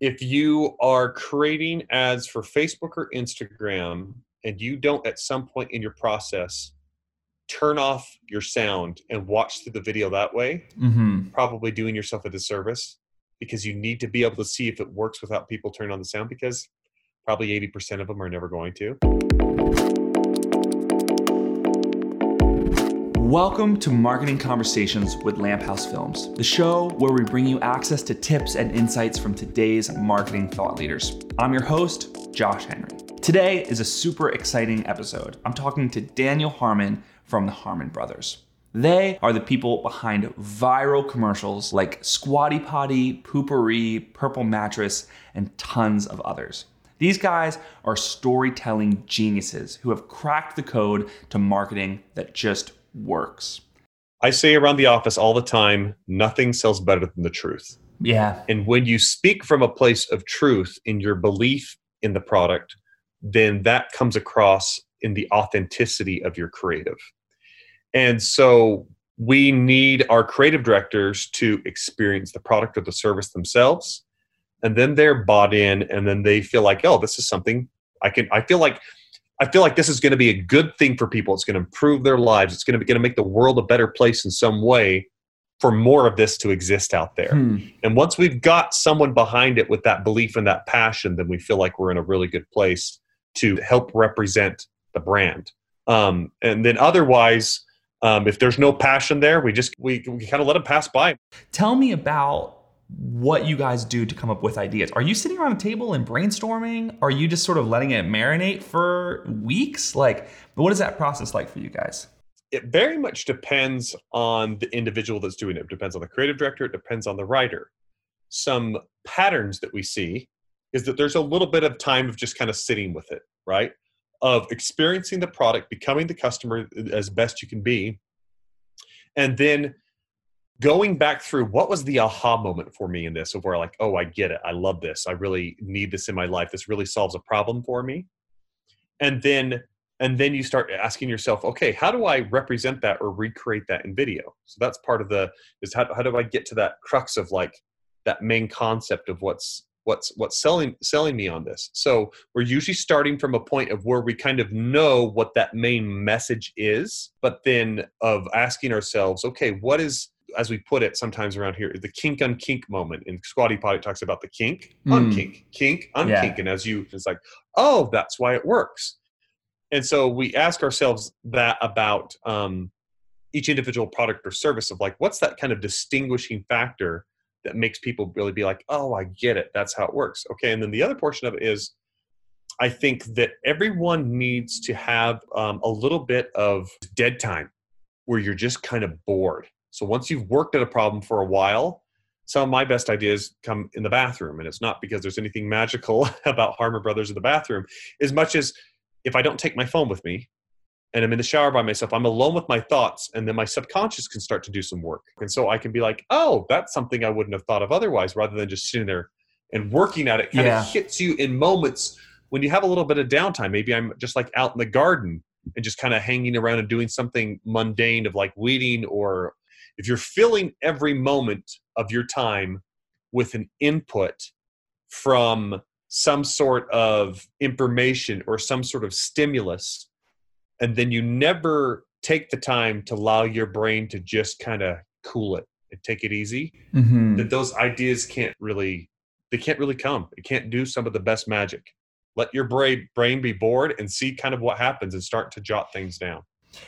if you are creating ads for Facebook or Instagram and you don't at some point in your process turn off your sound and watch through the video that way, Mm-hmm. probably doing yourself a disservice because you need to be able to see if it works without people turning on the sound because probably 80% of them are never going to. Welcome to Marketing Conversations with Lamp House Films, the show where we bring you access to tips and insights from today's marketing thought leaders. I'm your host, Josh Henry. Today is a super exciting episode. I'm talking to Daniel Harmon from the Harmon Brothers. They are the people behind viral commercials like Squatty Potty, Poo-Pourri, Purple Mattress, and tons of others. These guys are storytelling geniuses who have cracked the code to marketing that just works. I say around the office all the time nothing sells better than the truth. Yeah. And when you speak from a place of truth in your belief in the product, then that comes across in the authenticity of your creative. And so we need our creative directors to experience the product or the service themselves. And then they're bought in and then they feel like, oh, this is something I can I feel like I feel like this is going to be a good thing for people. It's going to improve their lives. It's going to be going to make the world a better place in some way for more of this to exist out there. Hmm. And once we've got someone behind it with that belief and that passion, then we feel like we're in a really good place to help represent the brand. Um, and then otherwise, um, if there's no passion there, we just we, we kind of let them pass by. Tell me about what you guys do to come up with ideas. Are you sitting around a table and brainstorming? Are you just sort of letting it marinate for weeks? Like, what is that process like for you guys? It very much depends on the individual that's doing it. It depends on the creative director. It depends on the writer. Some patterns that we see is that there's a little bit of time of just kind of sitting with it, right? Of experiencing the product, becoming the customer as best you can be, and then going back through what was the aha moment for me in this of where like oh i get it. I love this. I really need this in my life. This really solves a problem for me. And then and then you start asking yourself okay how do i represent that or recreate that in video? So that's part of the is how, how do i get to that crux of like that main concept of what's what's what's selling selling me on this. So we're usually starting from a point of where we kind of know what that main message is but then of asking ourselves okay what is as we put it sometimes around here, the kink on kink moment. In Squatty Potty talks about the kink, Mm. unkink, kink, unkink. Yeah. And as you, it's like, oh, that's why it works. And so we ask ourselves that about um, each individual product or service of like, what's that kind of distinguishing factor that makes people really be like, oh, I get it. That's how it works. Okay. And then the other portion of it is, I think that everyone needs to have um, a little bit of dead time where you're just kind of bored. So once you've worked at a problem for a while, some of my best ideas come in the bathroom. And it's not because there's anything magical about Harmon Brothers in the bathroom, as much as if I don't take my phone with me and I'm in the shower by myself, I'm alone with my thoughts, and then my subconscious can start to do some work. And so I can be like, oh, that's something I wouldn't have thought of otherwise, rather than just sitting there and working at it. Kind Yeah. of hits you in moments when you have a little bit of downtime. Maybe I'm just like out in the garden and just kind of hanging around and doing something mundane of like weeding or if you're filling every moment of your time with an input from some sort of information or some sort of stimulus and then you never take the time to allow your brain to just kind of cool it and take it easy Mm-hmm. that those ideas can't really they can't really come. It can't do some of the best magic. Let your brain brain be bored and see kind of what happens and start to jot things down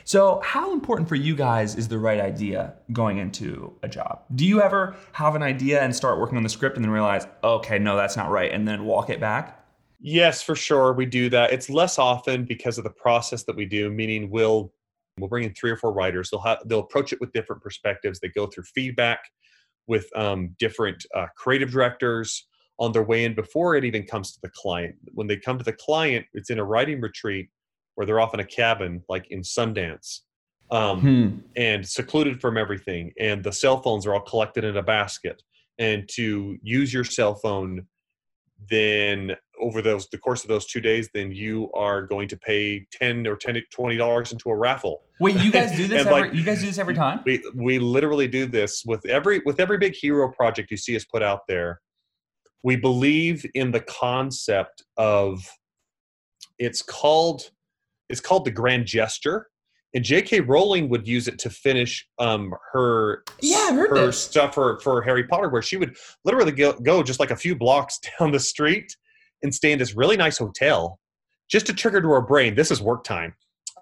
So, how important for you guys is the right idea going into a job? Do you ever have an idea and start working on the script and then realize, okay, no, that's not right, and then walk it back? Yes, for sure. We do that. It's less often because of the process that we do, meaning we'll we'll bring in three or four writers. They'll have they'll approach it with different perspectives. They go through feedback with um, different uh, creative directors on their way in before it even comes to the client. When they come to the client, it's in a writing retreat where they're off in a cabin, like in Sundance, um, Hmm. and secluded from everything. And the cell phones are all collected in a basket. And to use your cell phone, then over those the course of those two days, then you are going to pay ten or 10 20 dollars into a raffle. Wait, you guys do this every like, you guys do this every time? We we literally do this with every with every big hero project you see us put out there. we believe in the concept of it's called it's called the grand gesture and J.K. Rowling would use it to finish um, her yeah, her this. stuff for, for Harry Potter, where she would literally go, go just like a few blocks down the street and stay in this really nice hotel just to trigger to her brain this is work time.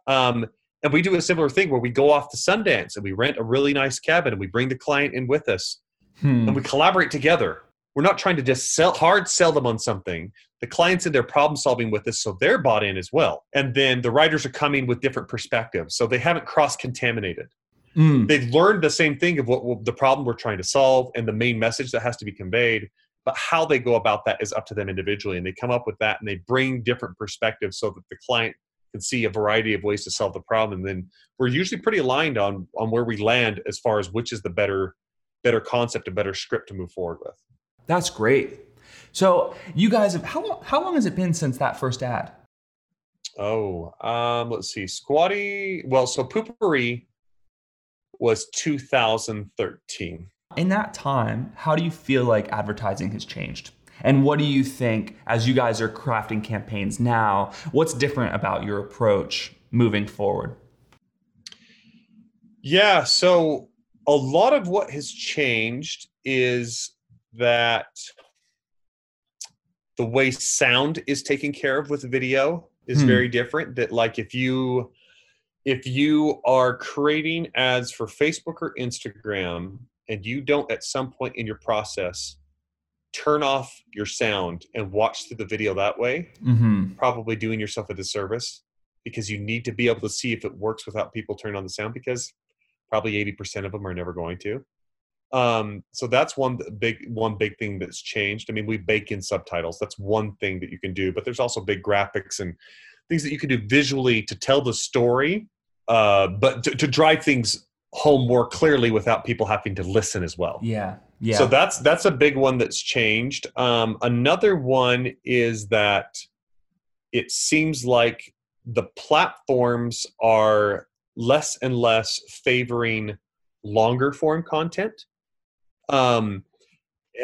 Um, and we do a similar thing where we go off to Sundance and we rent a really nice cabin and we bring the client in with us hmm. and we collaborate together we're not trying to just sell hard sell them on something. The clients in their problem solving with us, so they're bought in as well. And then the writers are coming with different perspectives, so they haven't cross contaminated. Mm. They've learned the same thing of what the problem we're trying to solve and the main message that has to be conveyed. But how they go about that is up to them individually, and they come up with that and they bring different perspectives so that the client can see a variety of ways to solve the problem. And then we're usually pretty aligned on on where we land as far as which is the better better concept, a better script to move forward with. That's great. So you guys have how long, how long has it been since that first ad? Oh, um, let's see. Squatty. Well, so Poo-Pourri was 2013. In that time, how do you feel like advertising has changed? And what do you think as you guys are crafting campaigns now? What's different about your approach moving forward? Yeah, so a lot of what has changed is that the way sound is taken care of with video is hmm. very different that like if you if you are creating ads for facebook or instagram and you don't at some point in your process turn off your sound and watch through the video that way mm-hmm. probably doing yourself a disservice because you need to be able to see if it works without people turning on the sound because probably 80% of them are never going to um, so that's one big one big thing that's changed. I mean, we bake in subtitles. That's one thing that you can do, but there's also big graphics and things that you can do visually to tell the story, uh, but to, to drive things home more clearly without people having to listen as well. Yeah. Yeah. So that's that's a big one that's changed. Um, another one is that it seems like the platforms are less and less favoring longer form content um,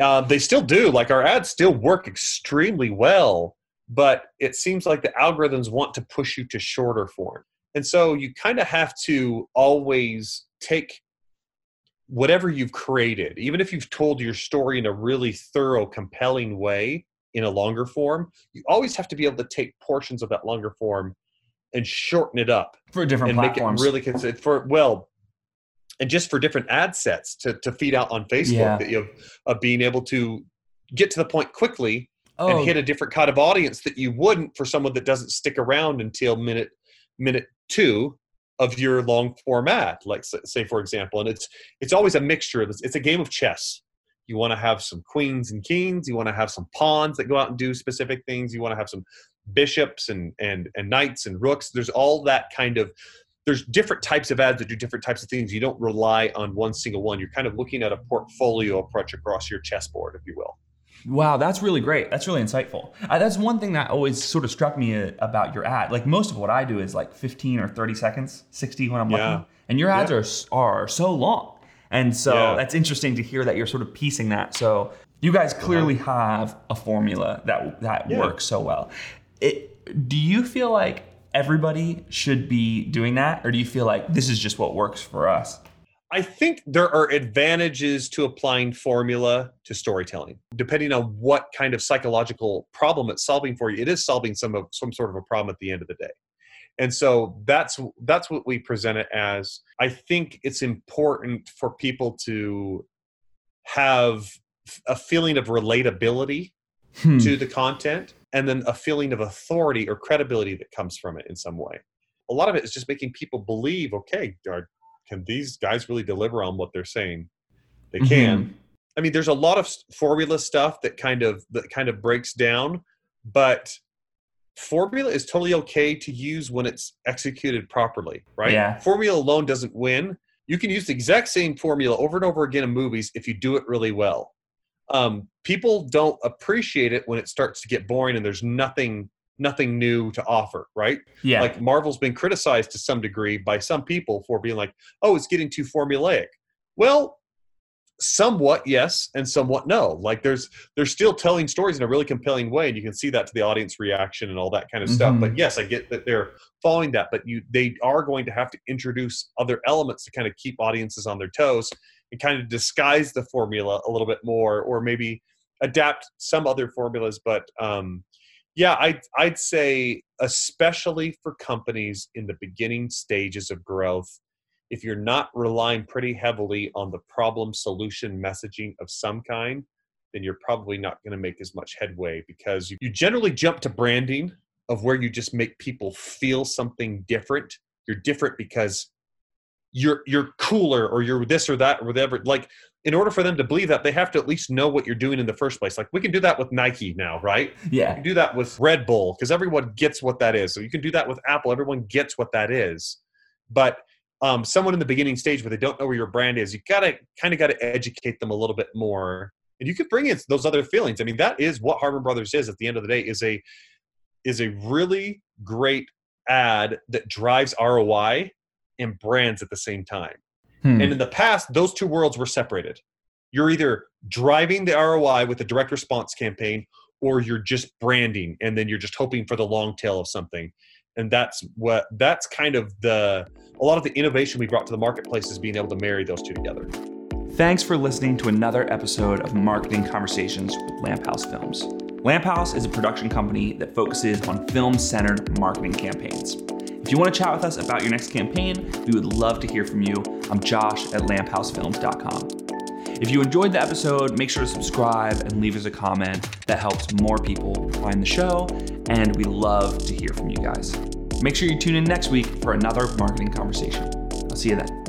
uh, they still do. Like our ads still work extremely well, but it seems like the algorithms want to push you to shorter form. And so you kind of have to always take whatever you've created, even if you've told your story in a really thorough, compelling way in a longer form, you always have to be able to take portions of that longer form and shorten it up for different and platforms. make it really for well and just for different ad sets to, to feed out on Facebook yeah. that you have of being able to get to the point quickly oh. and hit a different kind of audience that you wouldn't for someone that doesn't stick around until minute minute two of your long format like say for example and it's it's always a mixture it's, it's a game of chess you want to have some queens and kings you want to have some pawns that go out and do specific things you want to have some bishops and and and knights and rooks there's all that kind of there's different types of ads that do different types of things. You don't rely on one single one. You're kind of looking at a portfolio approach across your chessboard, if you will. Wow, that's really great. That's really insightful. Uh, that's one thing that always sort of struck me uh, about your ad. Like most of what I do is like 15 or 30 seconds, 60 when I'm yeah. looking, and your ads yeah. are are so long. And so yeah. that's interesting to hear that you're sort of piecing that. So you guys uh-huh. clearly have a formula that that works so well. It, do you feel like everybody should be doing that? Or do you feel like this is just what works for us? I think there are advantages to applying formula to storytelling. Depending on what kind of psychological problem it's solving for you, it is solving some of some sort of a problem at the end of the day. And so that's that's what we present it as. I think it's important for people to have a feeling of relatability hmm. to the content and then a feeling of authority or credibility that comes from it in some way. A lot of it is just making people believe, okay, are, can these guys really deliver on what they're saying? They mm-hmm. can. I mean, there's a lot of formula stuff that kind of that kind of breaks down, but formula is totally okay to use when it's executed properly, right? Yeah. Formula alone doesn't win. You can use the exact same formula over and over again in movies if you do it really well um, people don't appreciate it when it starts to get boring and there's nothing nothing new to offer right? Yeah. Like marvel's been criticized to some degree by some people for being like oh it's getting too formulaic. Well somewhat yes and somewhat no. Like there's they're still telling stories in a really compelling way and you can see that to the audience reaction and all that kind of mm-hmm. stuff but yes i get that they're following that but you they are going to have to introduce other elements to kind of keep audiences on their toes and kind of disguise the formula a little bit more or maybe adapt some other formulas but um yeah i'd i'd say especially for companies in the beginning stages of growth if you're not relying pretty heavily on the problem solution messaging of some kind, then you're probably not going to make as much headway because you, you generally jump to branding of where you just make people feel something different. You're different because you're you're cooler or you're this or that or whatever. Like in order for them to believe that, they have to at least know what you're doing in the first place. Like we can do that with Nike now, right? Yeah. do that with Red Bull because everyone gets what that is. So you can do that with Apple. Everyone gets what that is. But um, someone in the beginning stage where they don't know where your brand is, you gotta kind of got to educate them a little bit more, and you could bring in those other feelings. I mean, that is what Harmon Brothers is. At the end of the day, is a is a really great ad that drives ROI and brands at the same time. Hmm. And in the past, those two worlds were separated. You're either driving the ROI with a direct response campaign, or you're just branding, and then you're just hoping for the long tail of something and that's what that's kind of the a lot of the innovation we brought to the marketplace is being able to marry those two together thanks for listening to another episode of marketing conversations with lamp house films lamp house is a production company that focuses on film-centered marketing campaigns if you want to chat with us about your next campaign we would love to hear from you i'm josh at lamphousefilms.com if you enjoyed the episode, make sure to subscribe and leave us a comment. That helps more people find the show, and we love to hear from you guys. Make sure you tune in next week for another marketing conversation. I'll see you then.